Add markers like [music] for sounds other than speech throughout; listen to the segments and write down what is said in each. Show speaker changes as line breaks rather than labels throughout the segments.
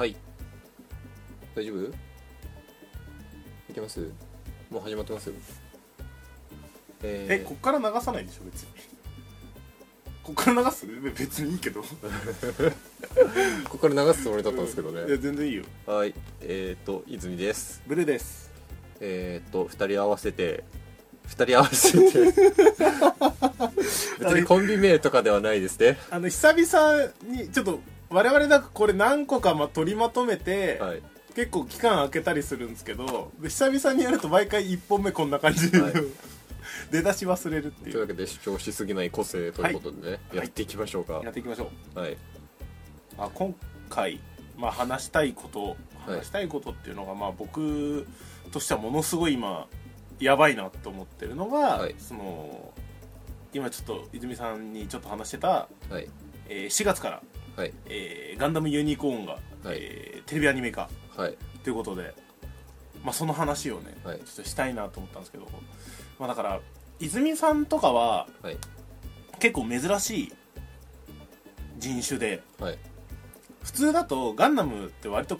はい。大丈夫？いけます？もう始まってますよ。えー。
えこっから流さないでしょ別に。こっから流す？別にいいけど。[laughs]
ここから流すつもりだったんですけど
いや
ね
全然いいよ。
はい。えっ、ー、と泉です。
ブルーです。
えっ、ー、と2人合わせて2人合わせて。[laughs] 別にコンビ名とかではないですね。
あの久々にちょっと我々だこれ何個かま取りまとめて、
はい。
結構期間空けたりするんですけどで久々にやると毎回1本目こんな感じで、
はい。[laughs]
出だし忘れるっていう。
というわけで主張しすぎない個性ということでね、
い。
やっていきましょうか。
やっていきましょう。
はい。
あ今回、まあ、話したいこと
はい。
話したいことっていうのが、まあ、僕としてはものすごい今やばいなと思ってるのが、
はい。
その今ちょっと泉さんにちょっと話してた、
はい。
えー4月から、
はい。
えーガンダムユニコーンが、
はい。
えーテレビアニメ化。
はい。
ということで、まあ、その話をね、
はい。
ちょっとしたいなと思ったんですけど、まあ、だから泉さんとかは
はい。
結構珍しい人種で
はい。
普通だとガンダムって割と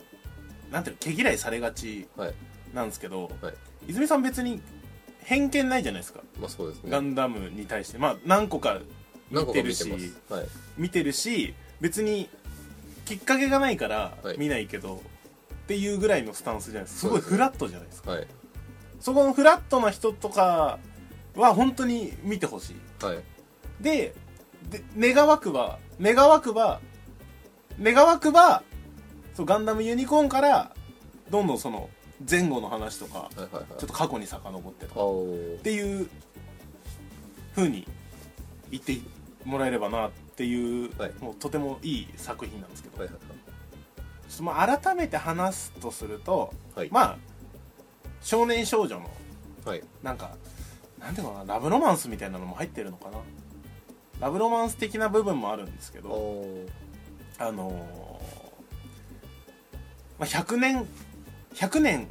なんていうの毛嫌いされがち
はい。
なんですけど、
はい。
泉さん別に偏見ないじゃないですか、
まあそうですね。
ガンダムに対して。まあ何個か見てるし
見てはい。
見てるし別にきっかけがないから
はい。
見ないけど、っていうぐらいのスタンスじゃないですか。すごい
そうですね。
フラットじゃないですか。
はい。
そこのフラットな人とかは本当に見てほしい。
はい。
でで願わくば願わくば願わくばそうガンダムユニコーンからどんどんその前後の話とか
はいはいはい。
ちょっと過去に遡ってとか
あー。
っていう風に言ってもらえればなっていう、
はい。
もうとてもいい作品なんですけど、
はいはい
まあ改めて話すとすると、
はい。
まあ少年少女の
はい。
なんかなんていうのかなラブロマンスみたいなのも入ってるのかな。ラブロマンス的な部分もあるんですけ
あ
ど
ー。
あのーまあ、100年100年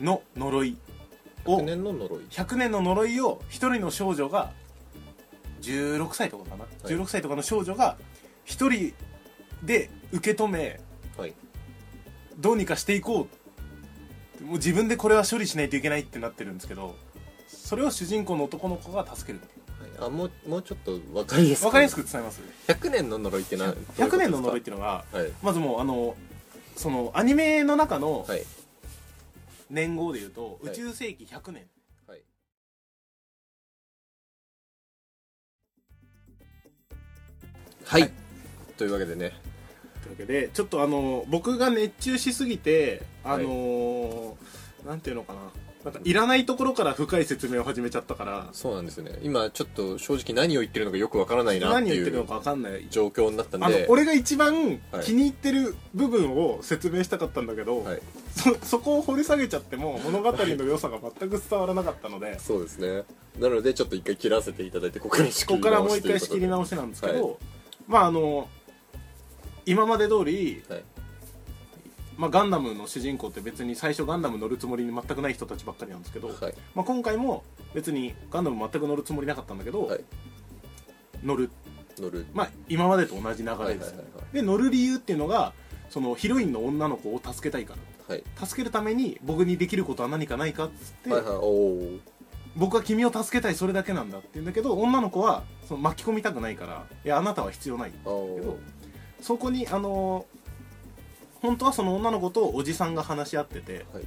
の呪いを
100年の呪い。
100年の呪いを一人の少女が16歳とかかな、
い
16歳とかの少女が一人で受け止め
はい。
どうにかしていこう。もう自分でこれは処理しないといけないってなってるんですけどそれを主人公の男の子が助ける
はい。あもうもうちょっと分かりやすく。
わかりやすく伝えます。
100年の呪いって何
100年の呪いっ
い
ていうのが
はい。
まずもうあのそのアニメの中の
はい。
年号でいうと、
はい。
宇宙世紀100年。
はいはい。というわけでね。
というわけでちょっとあの僕が熱中しすぎてあのーなんていうのかな。なんかいらないところから深い説明を始めちゃったから。
そうなんですよね。今ちょっと正直何を言ってるのかよくわからないなっていう
何言ってるのか分かんない。
状況になったん
あの
で
俺が一番
はい。
気に入ってる部分を説明したかったんだけど、
はい。
そそこを掘り下げちゃっても物語の良さが全く伝わらなかったので、
そうですね。なのでちょっと一回切らせていただいてここから仕切り
ここからもう一回仕切り
し
直しなんですけど、
は
まああの今まで通り、
はい。
まあ、ガンダムの主人公って別に最初ガンダム乗るつもりに全くない人たちばっかりなんですけど、
はい。
まあ、今回も別にガンダム全く乗るつもりなかったんだけど、
はい。
乗る、
乗る。
まあ、今までと同じ流れです。よ、で乗る理由っていうのがそのヒロインの女の子を助けたいから。
はい。
助けるために僕にできることは何かないかっつって、
はいはい
僕は君を助けたいそれだけなんだって言うんだけど女の子はその巻き込みたくないからいやあなたは必要ない
あー
けどそこにあのー本当はその女の子とおじさんが話し合ってて
はい。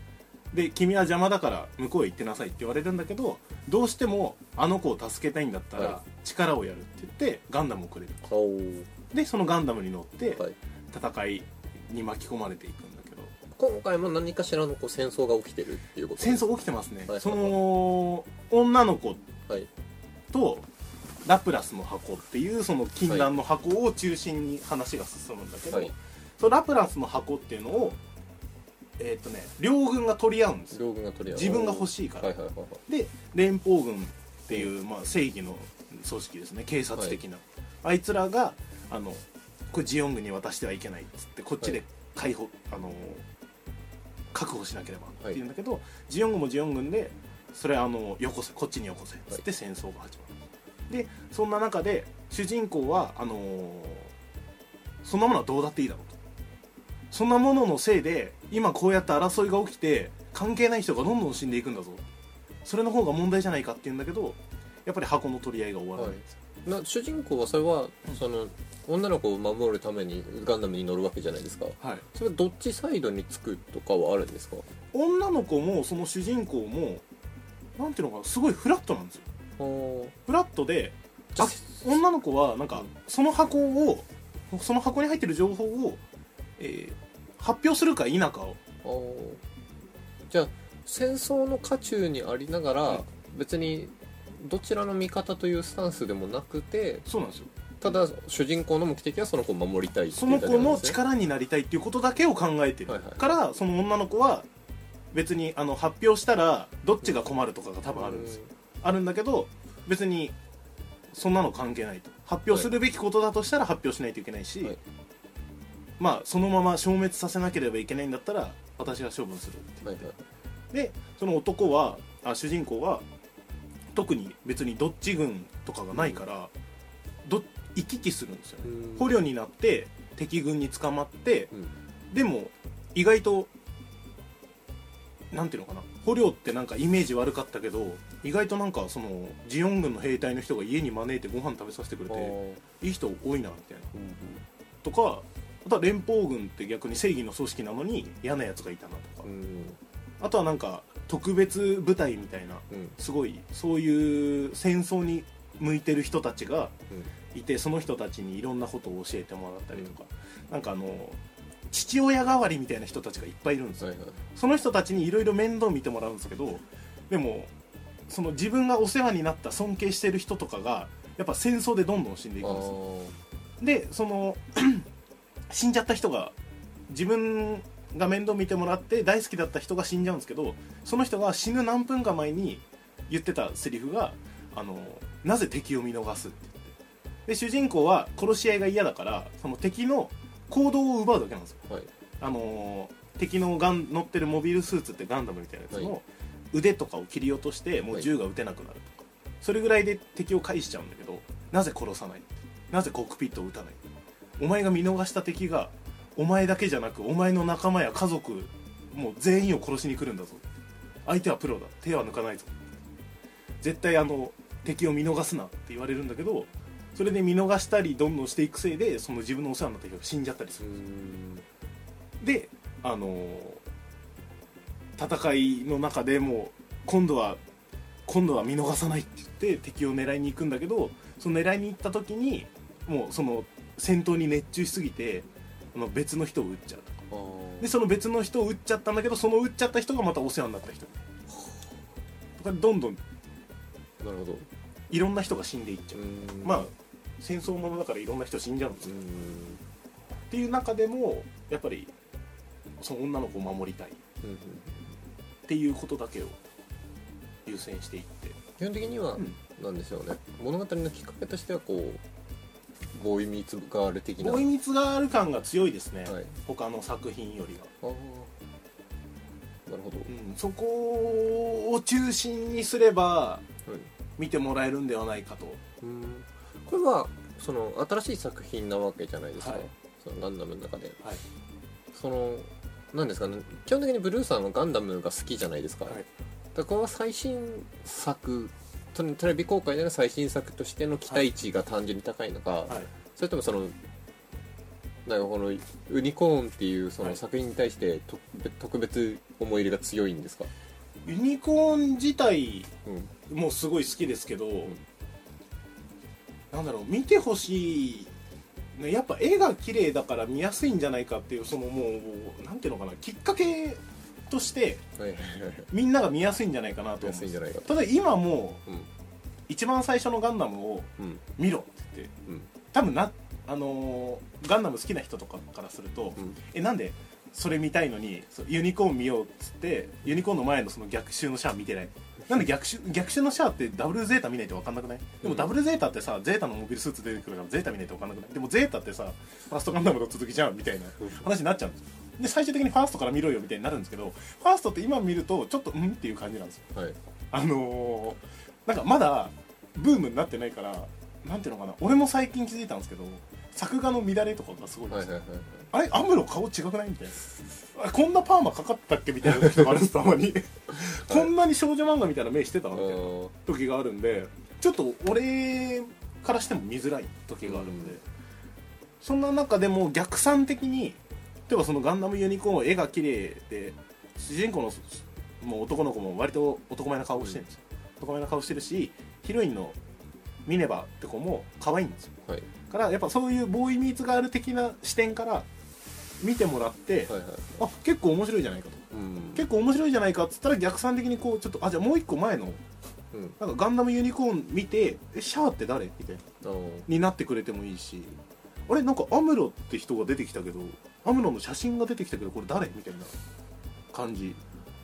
で君は邪魔だから向こうへ行ってなさいって言われるんだけどどうしてもあの子を助けたいんだった
は
ら力をやるって言ってガンダムをくれる。
おー。
でそのガンダムに乗って
はい。
戦いに巻き込まれていく
今回も何かしらのこう戦争が起きてるっていうこと。
戦争起きてますね、
はい。
その女の子
はい。
とラプラスの箱っていうその禁断の箱を中心に話が進むんだけど、
はい。
そのラプラスの箱っていうのをえっ、とね両軍が取り合うんですよ。
両軍が取り合う。
自分が欲しいから、
はいはいはいはい。
で連邦軍っていう、まあ、正義の組織ですね。警察的な、あいつらがあのこれジオン軍に渡してはいけないっつってこっちで解放、あの確保しなければっていうんだけど、ジオン軍もジオン軍でそれあのよこせこっちによこせっつって戦争が始まる、でそんな中で主人公はあのそんなものはどうだっていいだろうと。そんなもののせいで今こうやって争いが起きて関係ない人がどんどん死んでいくんだぞ。それの方が問題じゃないかって言うんだけどやっぱり箱の取り合いが終わらないんですよ、
な主人公はそれはその女の子を守るためにガンダムに乗るわけじゃないですか。
はい、
それはどっちサイドにつくとかはあるんですか？
女の子もその主人公もなんていうのかなすごいフラットなんですよ。フラットであ女の子はなんかその箱をその箱に入ってる情報を、えー発表するか否かを。
じゃあ戦争の渦中にありながら、
うん
別にどちらの味方というスタンスでもなくて
そうなんですよ。
ただ主人公の目的はその子を守りたい
その子の力になりたいっていうことだけを考えてる、
はいはい
からその女の子は別にあの発表したらどっちが困るとかが多分あるんですよ、あるんだけど別にそんなの関係ないと。発表するべきことだとしたら発表しないといけないし、
はい。
まあそのまま消滅させなければいけないんだったら私が処分する
うんはいはい。
でその男はあ主人公は特に別にどっち軍とかがないから、ど行き来するんですよね、
うん。
捕虜になって敵軍に捕まって
うん。
でも意外となんていうのかな捕虜ってなんかイメージ悪かったけど意外となんかそのジオン軍の兵隊の人が家に招いてご飯食べさせてくれていい人多いなみたいな。
うん
とかあとは連邦軍って逆に正義の組織なのに嫌なやつがいたなとか。
うんうん。
あとはなんか特別部隊みたいな
うん。
すごいそういう戦争に向いてる人たちがいてその人たちにいろんなことを教えてもらったりとか、なんかあの父親代わりみたいな人たちがいっぱいいるんですよ、
はいはい。
その人たちにいろいろ面倒見てもらうんですけどでもその自分がお世話になった尊敬してる人とかがやっぱ戦争でどんどん死んでい
あ
くんですでその [clears throat] 死んじゃった人が自分が面倒見てもらって大好きだった人が死んじゃうんですけどその人が死ぬ何分か前に言ってたセリフが「あのなぜ敵を見逃す?」って言って。で主人公は殺し合いが嫌だからその敵の行動を奪うだけなんですよ。
はい。
あの敵のガン乗ってるモビルスーツってガンダムみたいなやつ
は
の腕とかを切り落としてもう銃が撃てなくなるとか、それぐらいで敵を返しちゃうんだけどなぜ殺さない？なぜコックピットを撃たない？お前が見逃した敵がお前だけじゃなくお前の仲間や家族もう全員を殺しに来るんだぞ。相手はプロだ。手は抜かないぞ。絶対あの敵を見逃すなって言われるんだけどそれで見逃したりどんどんしていくせいでその自分のお世話になった人が死んじゃったりする。
うん。
であの戦いの中でもう今度は今度は見逃さないって言って敵を狙いに行くんだけどその狙いに行った時にもうその戦闘に熱中しすぎてあの別の人を撃っちゃう。とかでその別の人を撃っちゃったんだけどその撃っちゃった人がまたお世話になった人。とかどんどん
なるほど
いろんな人が死んでいっちゃう、
うん。
まあ戦争ものだからいろんな人死んじゃうんですよ、
うん。
っていう中でもやっぱりその女の子を守りたい。っていうことだけを優先していって。
基本的には
うん。
なんでしょうね。物語のきっかけとしてはこうボーイミーツガール的な。
ボーイミツガール感が強いですね、
はい。
他の作品よりは、
なるほど、
うん、そこを中心にすれば
はい。
見てもらえるんではないかと。
うん。これはその新しい作品なわけじゃないですか、
はい。
そのガンダムの中で。
はい。
そのなんですかね基本的にブルーさんはガンダムが好きじゃないですか、
はい。
だからこれは最新作とテレビ公開での最新作としての期待値が単純に高いのか、
はい。
それともそのなんかこのユニコーンっていうそ
はい。
の作品に対して特別特別思い入れが強いんですか、
ユニコーン自体
うん。
もすごい好きですけど、なんだろう見てほしいねやっぱ絵が綺麗だから見やすいんじゃないかっていうそのもうなんていうのかなきっかけとしてみんなが見やすいんじゃないかなと思
安いんじゃないか。と
ただ今も
うん。
う一番最初のガンダムを
うん。
見ろって言って
うん。
多分なあのーガンダム好きな人とかからすると、
うん。
えなんでそれ見たいのにユニコーン見ようっつってユニコーンの前のその逆襲のシャア見てない。なんで逆襲逆襲のシャアってダブルゼータ見ないと分かんなくない？で
うん。
もダブルゼータってさゼータのモビルスーツ出てくるからゼータ見ないと分かんなくない？でもゼータってさファーストガンダムの続きじゃんみたいな話になっちゃうんですよで最終的にファーストから見ろよみたいになるんですけどファーストって今見るとちょっとうん？っていう感じなんですよ。
はい。
あのーなんかまだブームになってないからなんていうのかな。俺も最近気づいたんですけど作画の乱れとかがすごいんです。あれ？アムロ顔違くないみたいな。あこんなパーマかかったっけみたいな時とかあるんですたまに。[laughs] [laughs] こんなに少女漫画みたいな目してたみたいな時があるんでちょっと俺からしても見づらい時があるんで、
うん。
そんな中でも逆算的に例えばそのガンダムユニコーン絵が綺麗で主人公のもう男の子も割と男前な顔してるんですよ、男前な顔してるしヒロインのミネバって子も可愛いんですよ。
はい。
からやっぱそういうボーイミーツガール的な視点から見てもらって、
はいはい。
あ結構面白いじゃないかと。
うん。
結構面白いじゃないかっつったら逆算的にこうちょっとあじゃあもう一個前の
うん。
なんかガンダムユニコーン見てえシャアって誰？みたいな。になってくれてもいいし。あれなんかアムロって人が出てきたけどアムロの写真が出てきたけどこれ誰？みたいな感じ。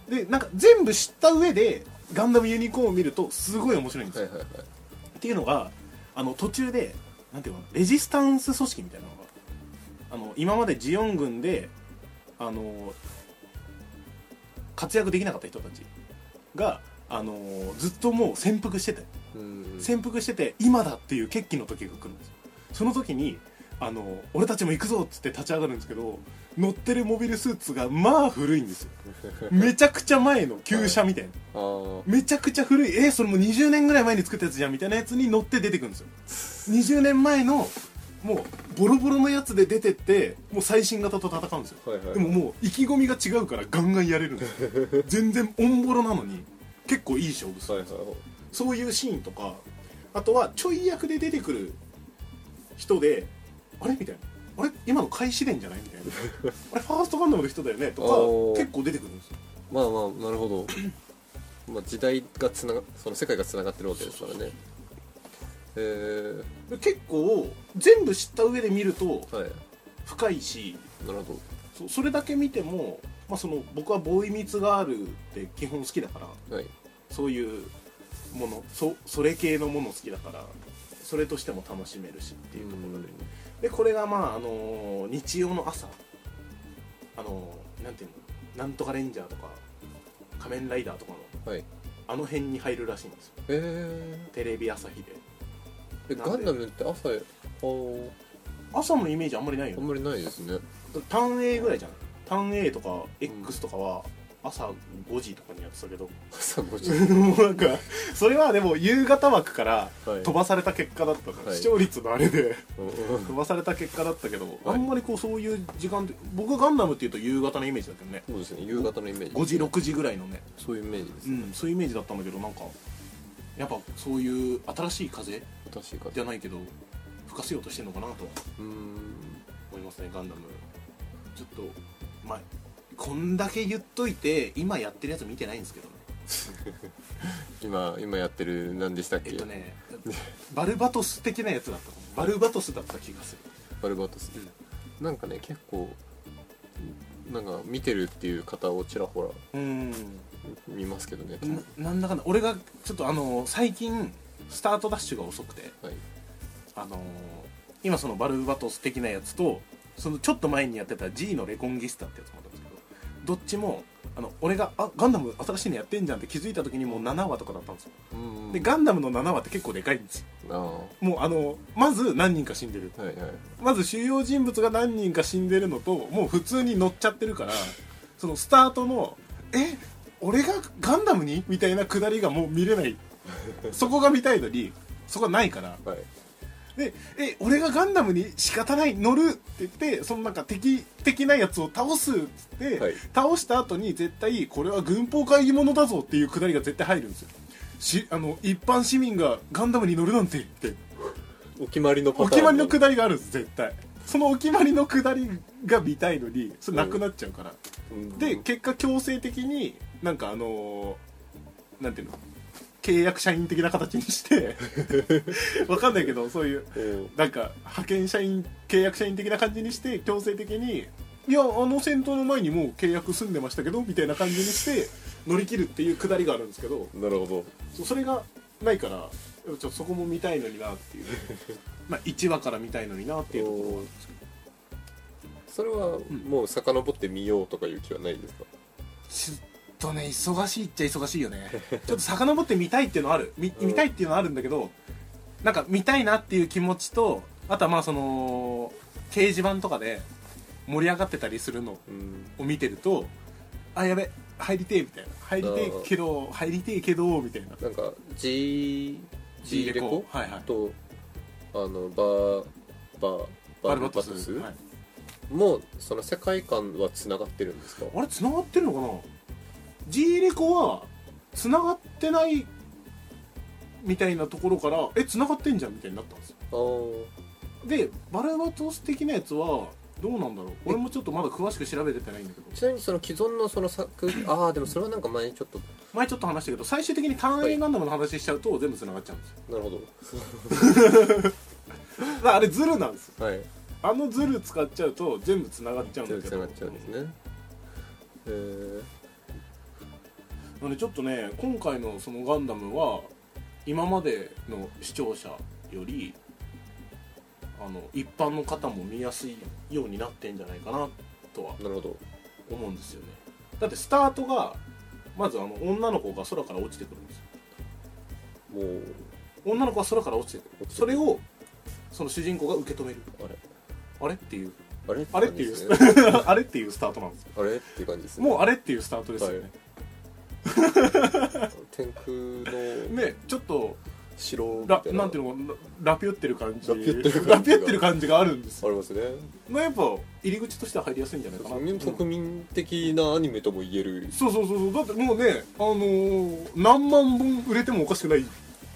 でなんか全部知った上でガンダムユニコーンを見るとすごい面白いんですよ、
はいはいはい。
っていうのがあの途中でなんていうのレジスタンス組織みたいなのがあの今までジオン軍であの活躍できなかった人たちがあのずっともう潜伏してて。
うん
潜伏してて今だっていう決起の時が来るんですよ。その時にあの俺たちも行くぞっつって立ち上がるんですけど乗ってるモビルスーツがまあ古いんですよ。[laughs] めちゃくちゃ前の旧車みたいな。
あー。
めちゃくちゃ古い。えーそれもう20年ぐらい前に作ったやつじゃんみたいなやつに乗って出てくるんですよ。20年前のもうボロボロのやつで出てってもう最新型と戦うんですよ。
はいはい。
でももう意気込みが違うからガンガンやれるんですよ。[laughs] 全然オンボロなのに結構いい勝負す。る
はいはいはい。
そういうシーンとかあとはちょい役で出てくる人であれ？みたいな。あれ？今の開始伝じゃない？みたいな。[laughs] あれ？ファーストガンダムの人だよね？とか結構出てくるんですよ。
まあまあなるほど。[clears throat] まあ時代がつながその世界がつながってるわけですからね。え
で結構全部知った上で見ると
ー、はい。
深いし
なるほ
そそれだけ見ても、まあ、その僕はボーイミーツガールって基本好きだから
どはい。
そういうものそそれ系のもの好きだからそれとしても楽しめるしっていうところででこれがまああのー日曜の朝。あのーなんていうの？なんとかレンジャーとか仮面ライダーとかの
はい。
あの辺に入るらしいんですよ。
え
テレビ朝日で。
ー、え
なんで。
ガンダムって朝あー。
朝のイメージあんまりないよね。
あんまりないですね。
ターン A ぐらいじゃない？ターン A とか X とかは朝5時とかにやってたけど、
朝5時。[laughs]
もうなんかそれはでも夕方枠から
はい。
飛ばされた結果だったから、
はい。
視聴率のあれで。
うん
飛ばされた結果だったけど、
はい。
あんまりこうそういう時間で僕ガンダムっていうと夕方のイメージだけどね。
そうですね夕方のイメージ。
5時6時ぐらいのね、
そういうイメージですね、
うん、そういうイメージだったんだけどなんかやっぱそういう新しい風
確かに
じゃないけど吹かせようとしてるのかなと思いますねガンダム。ちょっとまあこんだけ言っといて今やってるやつ見てないんですけどね。[laughs]
今今やってる何でしたっけ、
えっとねバルバトス的なやつだったバルバトスだった気がする。
バルバトス、なんかね結構なんか見てるっていう方をちらほら
うん。
見ますけどね、
ななんだかんだ。俺がちょっとあの最近スタートダッシュが遅くて
はい。
あの今そのバルバトス的なやつとそのちょっと前にやってた G のレコンギスタってやつもどどっちもあの俺があガンダム新しいのやってんじゃんって気づいた時にもう7話とかだったんですよ。
うん
でガンダムの7話って結構でかいんですよ。もうあのまず何人か死んでる。
いはい。
まず主要人物が何人か死んでるのともう普通に乗っちゃってるからそのスタートの「え俺がガンダムに?」みたいなくだりがもう見れない。[laughs] そこが見たいのにそこはないから。
はい
で「え俺がガンダムに仕方ない乗る」って言ってそのなんか敵的なやつを倒すっつって、
はい。
倒した後に絶対これは軍法会議者だぞっていうくだりが絶対入るんですよ。しあの一般市民がガンダムに乗るなんてって。
お決まりのパターン
お決まりのくだりがあるんです絶対。そのお決まりのくだりが見たいのにそれなくなっちゃうから、
うん。
で結果強制的になんかあのーなんていうの？契約社員的な形にして [laughs] わかんないけどそういう
うん。
なんか派遣社員契約社員的な感じにして強制的にいやあの戦闘の前にもう契約済んでましたけどみたいな感じにして乗り切るっていうくだりがあるんですけど
なるほど。
そそれがないからちょっとそこも見たいのになっていう。[laughs] まあ1話から見たいのになっていうところはあるんですけど。
それはもう遡ってみようとかいう気はないですか？
ちょっとね忙しいっちゃ忙しいよね。[laughs] ちょっと遡って見たいっていうのはある。見
うん。
見たいっていうのはあるんだけどなんか見たいなっていう気持ちとあとはまあその掲示板とかで盛り上がってたりするの
うん。
を見てるとあやべ入りてえみたいな。入りてえけど入りてえけどみたいな。
なんか G, G レコ？
はいはい。
とあのバーバー
バルバト
ス。
ス？はい。
もその世界観はつながってるんですか？
あれ繋がってるのかな？G レコは繋がってないみたいなところからえ繋がってんじゃんみたいになったんですよ。でバルバトス的なやつはどうなんだろう？俺もちょっとまだ詳しく調べててないんだけど。
ちなみにその既存のその作ああでもそれはなんか前にちょっと。
前ちょっと話したけど最終的に単影ガンダムの話しちゃうと全部繋がっちゃうんですよ。
なるほ
だからあれズルなんです
どはい。
あのズル使っちゃうと全部繋がっちゃうんだけど。
全部つながっちゃうんですね。へえ
なのでちょっとね今回のそのガンダムは今までの視聴者よりあの一般の方も見やすいようになってんじゃないかなとは
なるほど。
思うんですよね。だってスタートがまずあの女の子が空から落ちてくるんですよ。
もう
女の子が空から落ちてくる。それをその主人公が受け止める。
あれ？
あれっていう。
あれ？
あれっていう [laughs] あれっていうスタートなんですよ。
あれ？っていう感じですね。
もうあれっていうスタートですよね、[laughs]
天空の。
ねちょっと
城み
ラ
たいな。
なんていうのかなラピュってる感じ。
ラピュってる感じが。
ラピュってる感じがあるんです。よ
ありますね。
まあやっぱ入り口としては入りやすいんじゃないかな。うん
国民的なアニメとも言える。
そうそうそうそう。だってもうねあのー何万本売れてもおかしくない。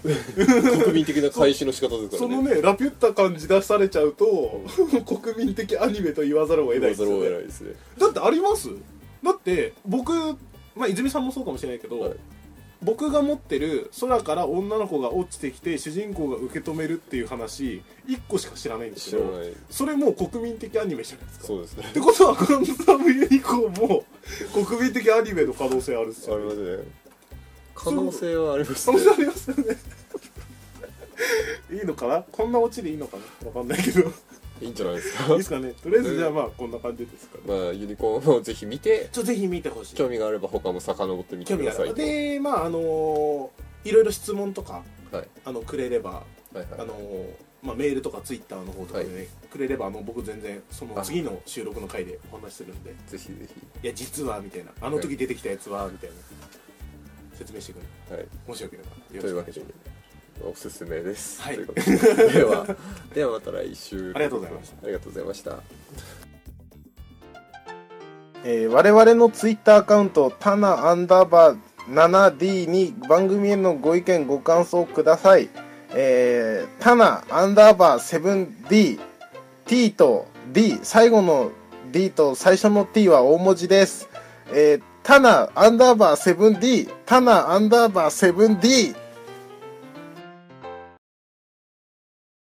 [laughs]
国民的な開始の仕方ですから
そ
ね
のねラピュった感じ出されちゃうと [laughs] 国民的アニメと言わざるを得ないで
言わざるを得な
ね
いですね。
だってあります？だって僕まあ泉さんもそうかもしれないけど、
はい。
僕が持ってる空から女の子が落ちてきて主人公が受け止めるっていう話1個しか知らないんですけどそれもう国民的アニメじゃないですか。
そうですね。
ってことはガンダムユニコーンも国民的アニメの可能性あるっす
あ
よね。
りますね。可能性はありますね。
可能性ありますよね。いいのかな？こんなオチでいいのかな？わかんないけどい
いいんじゃないです
い
か
ですかね。とりあえずじゃあまあこんな感じですかね。
まあユニコーンをぜひ見て
ちょぜひ見てほしい。
興味があれば他も遡ってみて
興味がある
くださいと
でまああのーいろいろ質問とか
はい。
あのくれれば
はいはい。
あのーまあ、メールとかツイッターの方とかでね、
はい。
くれればあの僕全然その次の収録の回でお話しするんで。
ぜひぜ
いや実はみたいな。あの時出てきたやつはみたいな。説明してくれ。
ひはい。
もしよければ。よ
というわけで
ろしくお願いします
おすすめです、
はい。
ということで。では [laughs] ではまた来週。
ありがとうございました。
ありがとうございました。
えー我々のツイッターアカウント、タナアンダーバー 7D に番組へのご意見、ご感想ください。えー、タナアンダーバー 7D、T と D、最後の D と最初の T は大文字です。えー、タナアンダーバー 7D、タナアンダーバー 7D、